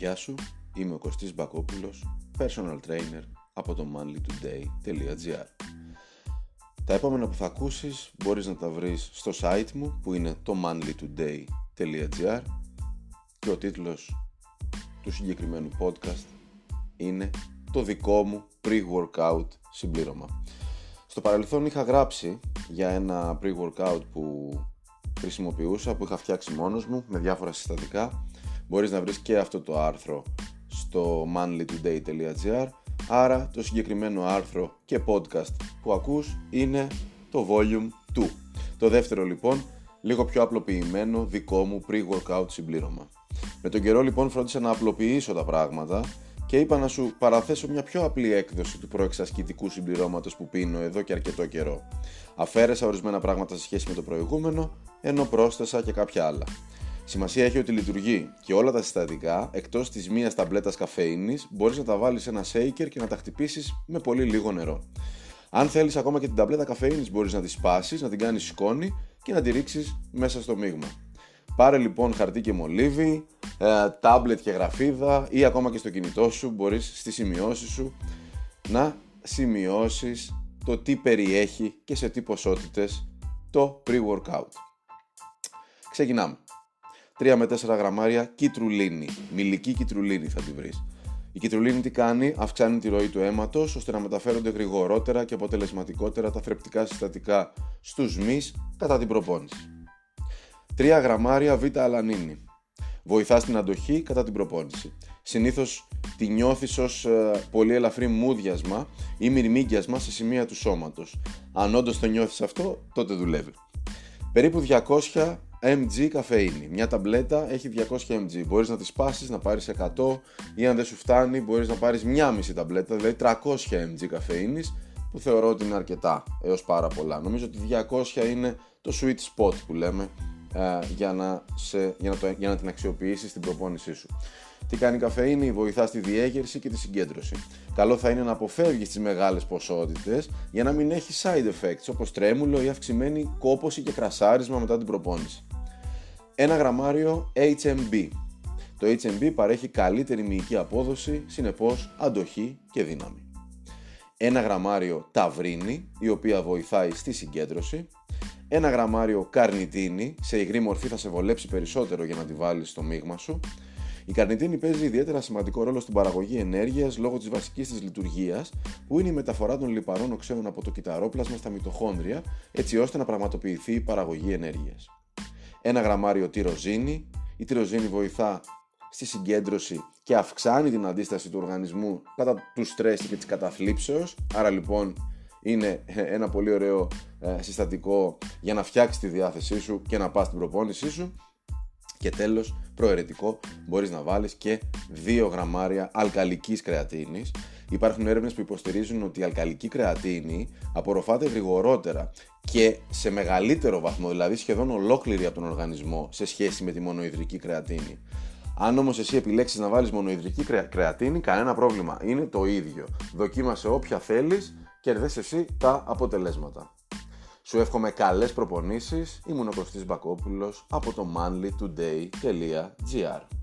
Γεια σου, είμαι ο Κωστής Μπακόπουλος, personal trainer από το manlytoday.gr Τα επόμενα που θα ακούσεις μπορείς να τα βρεις στο site μου που είναι το manlytoday.gr και ο τίτλος του συγκεκριμένου podcast είναι το δικό μου pre-workout συμπλήρωμα. Στο παρελθόν είχα γράψει για ένα pre-workout που χρησιμοποιούσα, που είχα φτιάξει μόνος μου με διάφορα συστατικά μπορείς να βρεις και αυτό το άρθρο στο manlytoday.gr άρα το συγκεκριμένο άρθρο και podcast που ακούς είναι το volume 2 το δεύτερο λοιπόν λίγο πιο απλοποιημένο δικό μου pre-workout συμπλήρωμα με τον καιρό λοιπόν φρόντισα να απλοποιήσω τα πράγματα και είπα να σου παραθέσω μια πιο απλή έκδοση του προεξασκητικού συμπληρώματος που πίνω εδώ και αρκετό καιρό. Αφαίρεσα ορισμένα πράγματα σε σχέση με το προηγούμενο, ενώ πρόσθεσα και κάποια άλλα. Σημασία έχει ότι λειτουργεί και όλα τα συστατικά εκτός της μίας ταμπλέτας καφέινης μπορείς να τα βάλεις σε ένα shaker και να τα χτυπήσεις με πολύ λίγο νερό. Αν θέλεις ακόμα και την ταμπλέτα καφέινης μπορείς να τη σπάσεις, να την κάνεις σκόνη και να τη ρίξεις μέσα στο μείγμα. Πάρε λοιπόν χαρτί και μολύβι, ε, τάμπλετ και γραφίδα ή ακόμα και στο κινητό σου μπορείς στις σημειώσεις σου να σημειώσεις το τι περιέχει και σε τι ποσότητες το pre-workout. Ξεκινάμε. 3 με 4 γραμμάρια κιτρουλίνη. Μιλική κιτρουλίνη θα τη βρεις. Η κιτρουλίνη τι κάνει, αυξάνει τη ροή του αίματος ώστε να μεταφέρονται γρηγορότερα και αποτελεσματικότερα τα θρεπτικά συστατικά στους μυς κατά την προπόνηση. 3 γραμμάρια β-αλανίνη. Βοηθάς στην αντοχή κατά την προπόνηση. Συνήθως τη νιώθεις ως ε, πολύ ελαφρύ μούδιασμα ή μυρμήγκιασμα σε σημεία του σώματος. Αν όντως το νιώθεις αυτό, τότε δουλεύει. Περίπου 200 mg καφεΐνη. Μια ταμπλέτα έχει 200 mg. Μπορείς να τη σπάσεις, να πάρεις 100 ή αν δεν σου φτάνει μπορείς να πάρεις μια μισή ταμπλέτα, δηλαδή 300 mg καφεΐνης που θεωρώ ότι είναι αρκετά έως πάρα πολλά. Νομίζω ότι 200 είναι το sweet spot που λέμε ε, για, να σε, για, να το, για να την αξιοποιήσεις στην προπόνησή σου. Τι κάνει η καφεΐνη, βοηθά στη διέγερση και τη συγκέντρωση. Καλό θα είναι να αποφεύγεις τις μεγάλες ποσότητες για να μην έχεις side effects όπως τρέμουλο ή αυξημένη κόποση και κρασάρισμα μετά την προπόνηση. Ένα γραμμάριο HMB. Το HMB παρέχει καλύτερη μυϊκή απόδοση, συνεπώς αντοχή και δύναμη. Ένα γραμμάριο ταυρίνη, η οποία βοηθάει στη συγκέντρωση. Ένα γραμμάριο καρνιτίνη, σε υγρή μορφή θα σε βολέψει περισσότερο για να τη βάλεις στο μείγμα σου. Η καρνιτίνη παίζει ιδιαίτερα σημαντικό ρόλο στην παραγωγή ενέργειας λόγω της βασικής της λειτουργίας, που είναι η μεταφορά των λιπαρών οξέων από το κυταρόπλασμα στα μυτοχόνδρια, έτσι ώστε να πραγματοποιηθεί η παραγωγή ενέργειας. Ένα γραμμάριο τυροζίνη. Η τυροζίνη βοηθά στη συγκέντρωση και αυξάνει την αντίσταση του οργανισμού κατά του στρες και της καταθλίψεως. Άρα λοιπόν είναι ένα πολύ ωραίο ε, συστατικό για να φτιάξεις τη διάθεσή σου και να πας στην προπόνησή σου. Και τέλος, προαιρετικό, μπορείς να βάλεις και 2 γραμμάρια αλκαλικής κρεατίνης. Υπάρχουν έρευνες που υποστηρίζουν ότι η αλκαλική κρεατίνη απορροφάται γρηγορότερα και σε μεγαλύτερο βαθμό, δηλαδή σχεδόν ολόκληρη από τον οργανισμό σε σχέση με τη μονοϊδρική κρεατίνη. Αν όμως εσύ επιλέξεις να βάλεις μονοϊδρική κρεατίνη, κανένα πρόβλημα. Είναι το ίδιο. Δοκίμασε όποια θέλεις και εσύ τα αποτελέσματα. Σου εύχομαι καλές προπονήσεις. Ήμουν ο Κωστής Μπακόπουλος από το manlytoday.gr